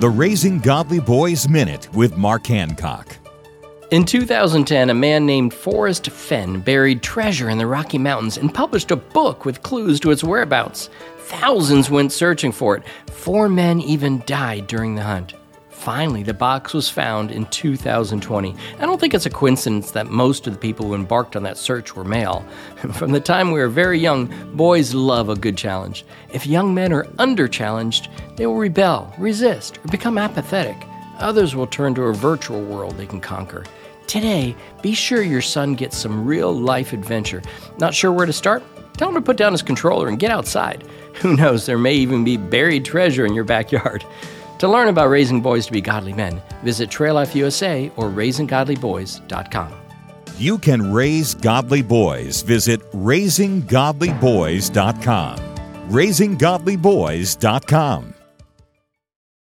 the Raising Godly Boys Minute with Mark Hancock. In 2010, a man named Forrest Fenn buried treasure in the Rocky Mountains and published a book with clues to its whereabouts. Thousands went searching for it. Four men even died during the hunt. Finally, the box was found in 2020. I don't think it's a coincidence that most of the people who embarked on that search were male. From the time we were very young, boys love a good challenge. If young men are under challenged, they will rebel, resist, or become apathetic. Others will turn to a virtual world they can conquer. Today, be sure your son gets some real life adventure. Not sure where to start? Tell him to put down his controller and get outside. Who knows, there may even be buried treasure in your backyard. To learn about raising boys to be godly men, visit Trail Life USA or raisinggodlyboys.com. You can raise godly boys. Visit raisinggodlyboys.com. Raisinggodlyboys.com.